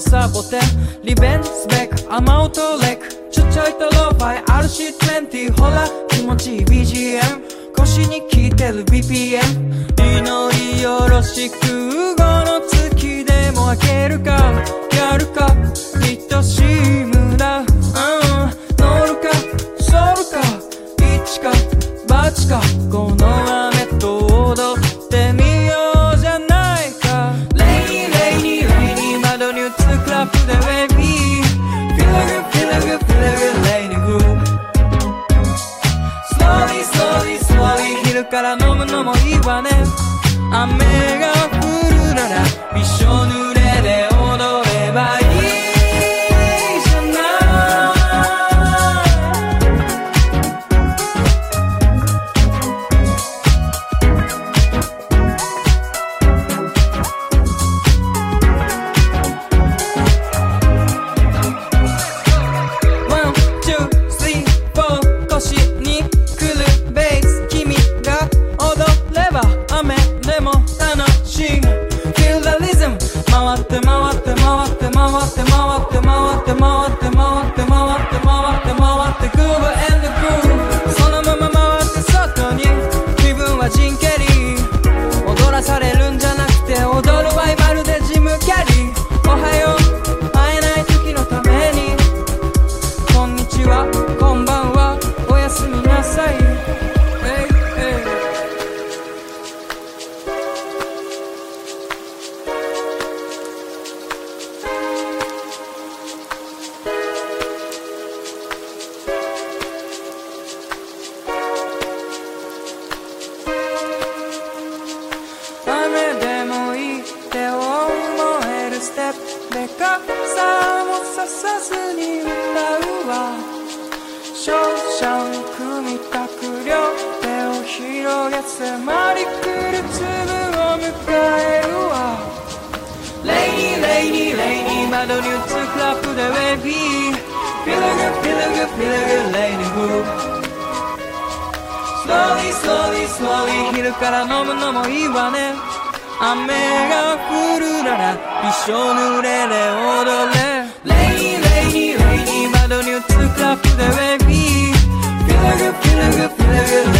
サボテンリベンスベックアマウトレックちょちょいとローファイ RC20 ほら気持ちいい BGM 腰に効いてる BPM 祈りよろしく午の月でも開けるかやるか愛しい村うん乗るかソるか一か八かこの Slowly, slowly, slowly 昼から飲むのもいいわね雨が降るなら一生濡れで踊れ Rainy, rainy, rainy 窓に映すラップで Baby Feel good, feel good, feel good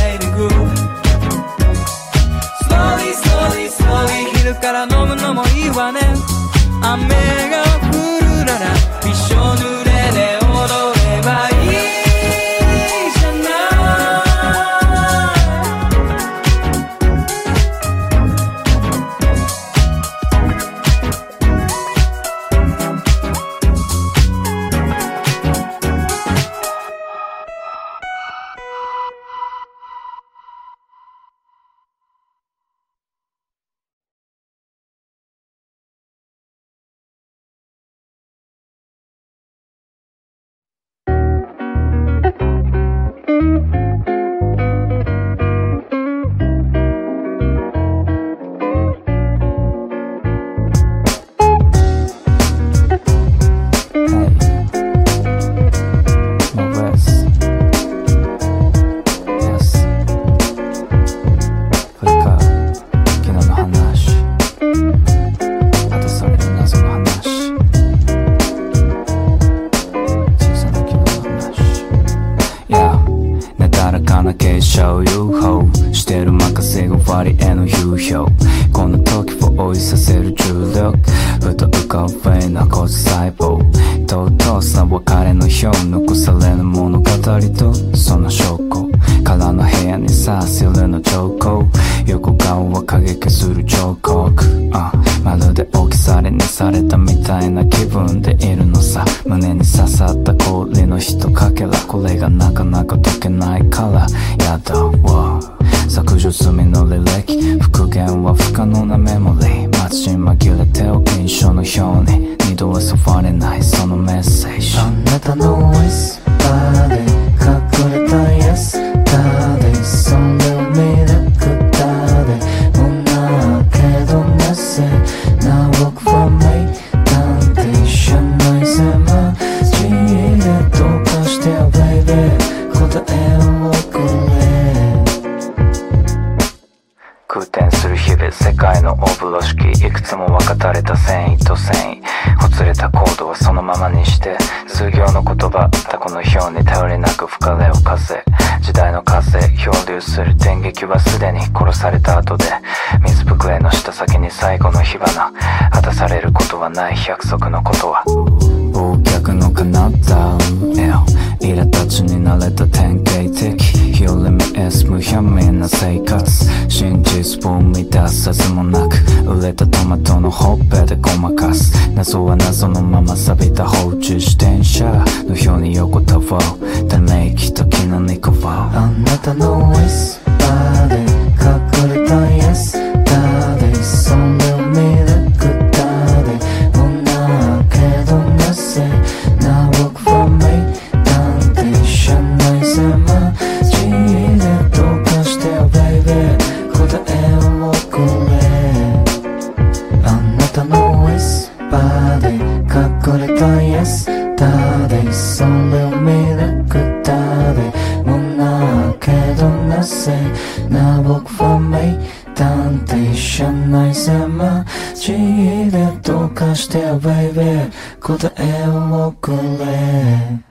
ったこれの一かけらこれがなかなか解けないから。やだわ。削除済みの履歴復元は不可能なメモリー。街に紛れてお印象の表に。二度は触れないそのメッセージ。あなたの It's で。風呂敷いくつも分かたれた繊維と繊維ほつれたコードはそのままにして数行の言葉タコの表に頼りなく深れを風時代の風漂流する電撃はすでに殺された後で水ぶくれの下先に最後の火花果たされることはない約束のことは。忘却の彼方イラ立ちになれた典型的。日をレミエス無表面な生活真実を生み出さずもなく売れたトマトのほっぺでごまかす謎は謎のまま錆びた放置自転車の表に横たわうため息と気の肉はあなたのウィス baby 答えをくれ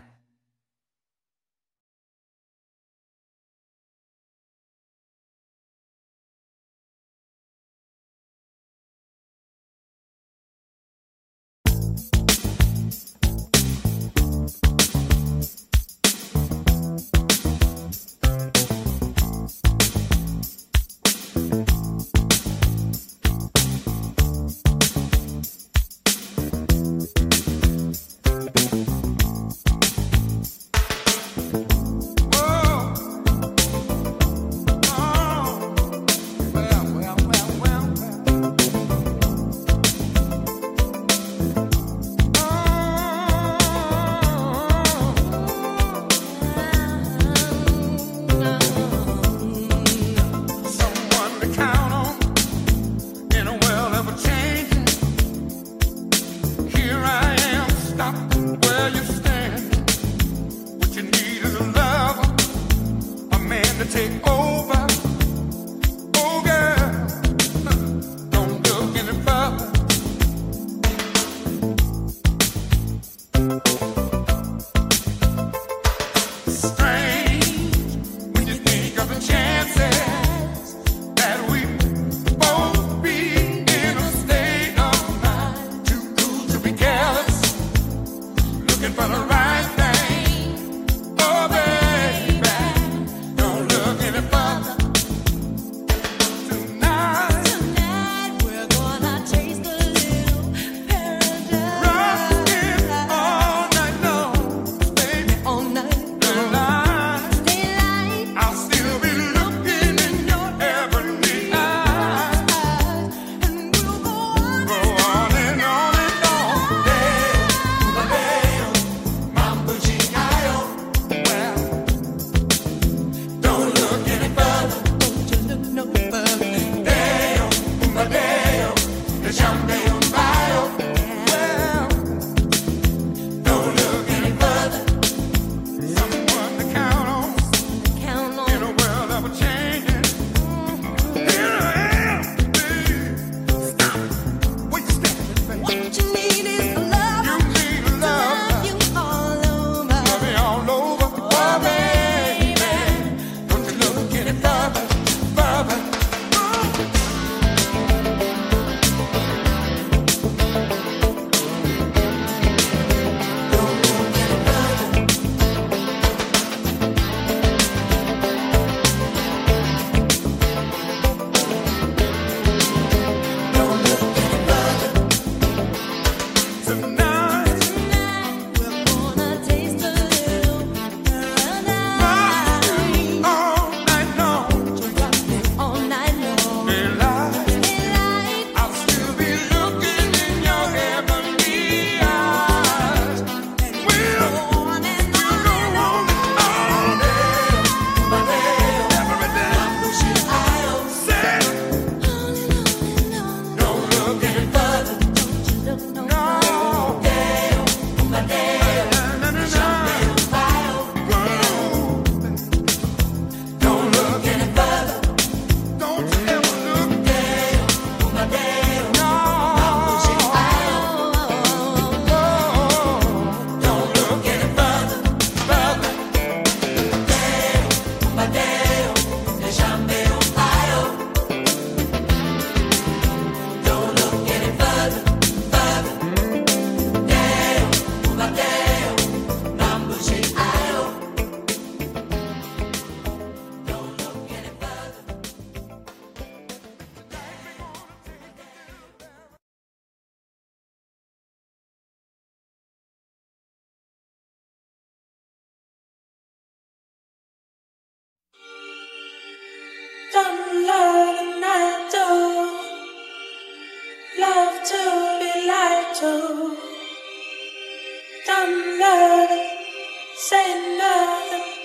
Say nothing.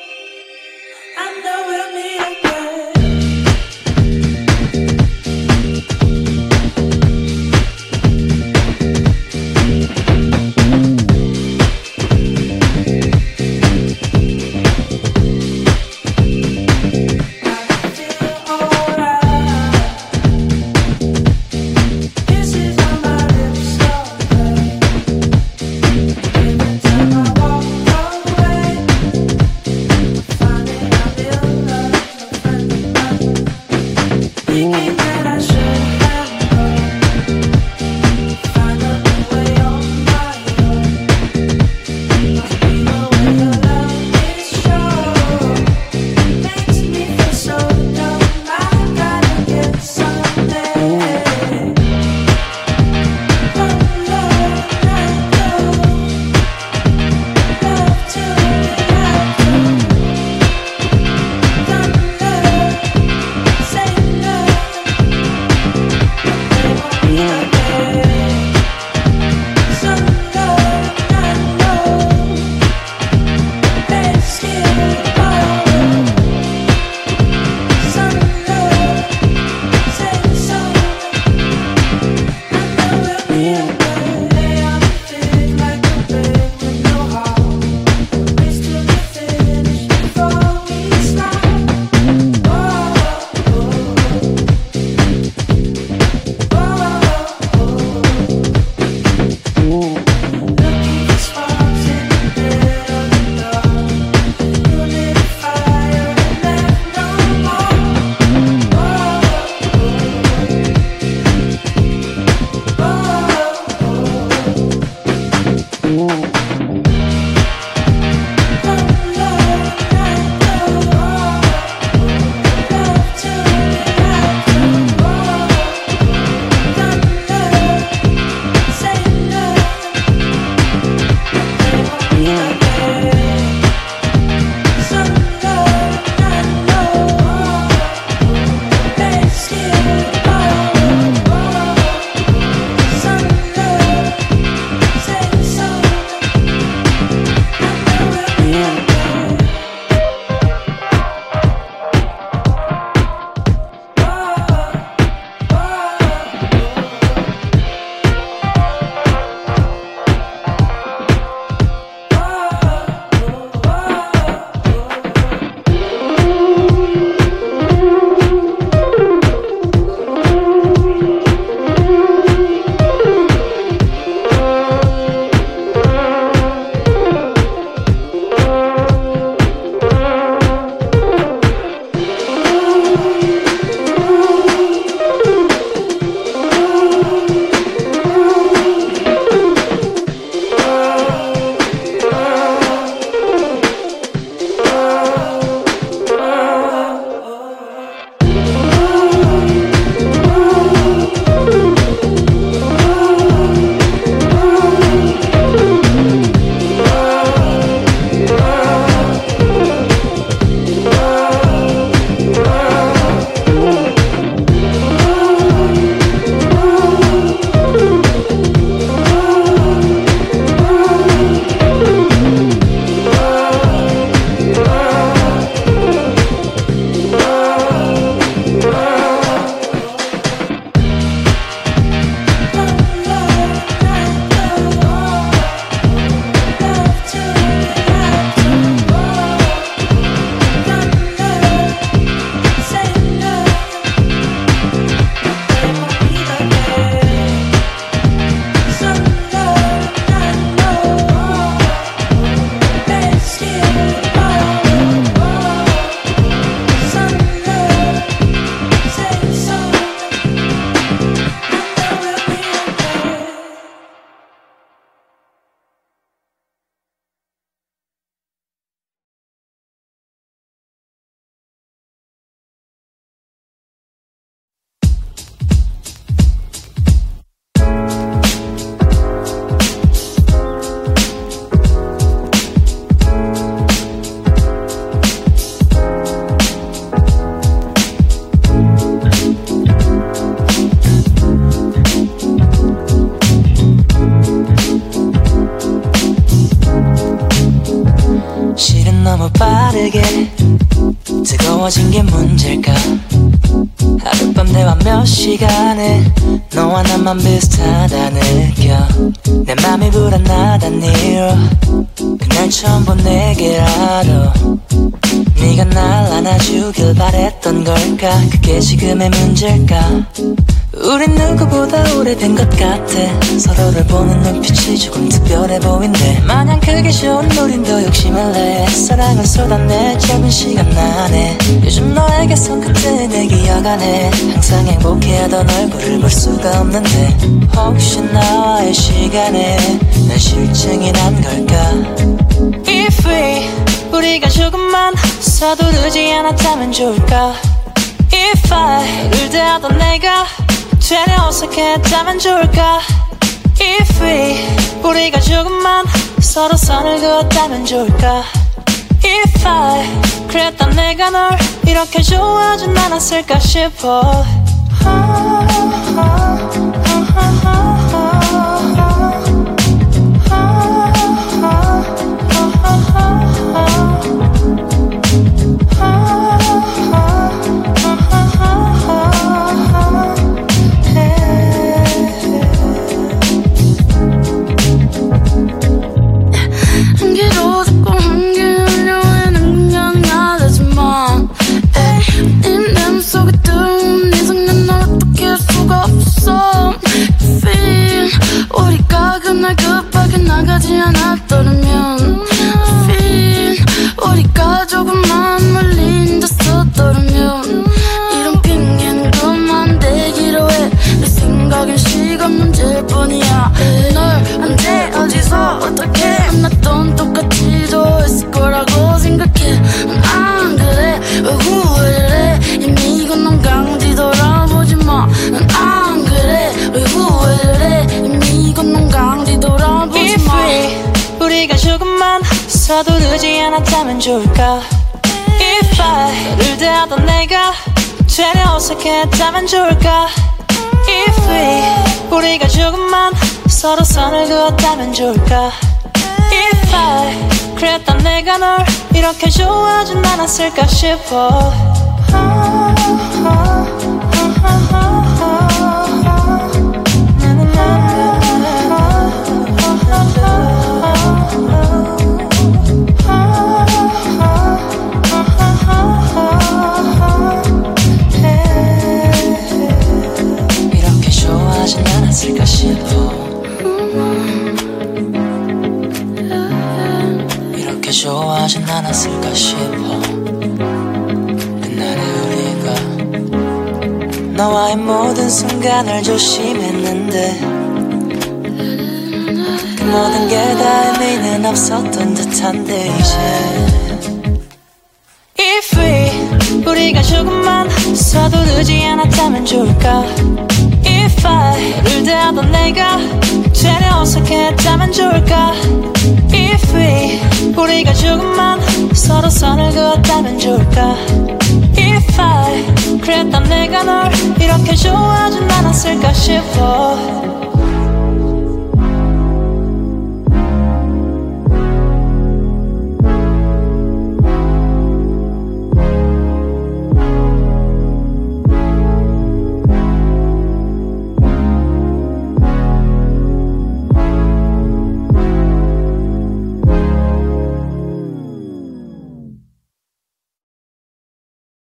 시간에 너와 나만 비슷하다 느껴. 내 맘이 불안하단 이유 그날 처음 본 내게라도 네가 날 안아주길 바랬던 걸까? 그게 지금의 문제일까 우린 누구보다 오래된 것 같아. 서로를 보는 눈빛이 조금 특별해 보인대. 마냥 크게 좋은 우린 더 욕심을 내. 사랑을 쏟아내 짧은 시간 안에. 요즘 너에게 손끝에 내 기억 안에. 항상 행복해하던 얼굴을 볼 수가 없는데. 혹시 나와의 시간에 난 실증이 난 걸까? If we 우리가 조금만 서두르지 않았다면 좋을까? If I 를 대하던 내가 되려 어색했다면 좋을까? If we 우리가 조금만 서로 선을 그었다면 좋을까? If I 그랬던 내가 널 이렇게 좋아하진 않았을까 싶어. 한기 나가지 않았더라면 우리가 조금만 서두르지 않았다면 좋을까? If I 를 대하던 내가 되려 어색했다면 좋을까? If we 우리가 조금만 서로 선을 그었다면 좋을까? If I 그랬던 내가 널 이렇게 좋아하진 않았을까 싶어 모든 순간을 조심했는데 그 모든 게 다 의미는 없었던 듯한데 이제 If we 우리가 조금만 서두르지 않았다면 좋을까? If I 를 대하던 내가 되려 어색했다면 좋을까? If we 우리가 조금만 서로 선을 그었다면 좋을까 그랬던 내가 널 이렇게 좋아하진 않았을까 싶어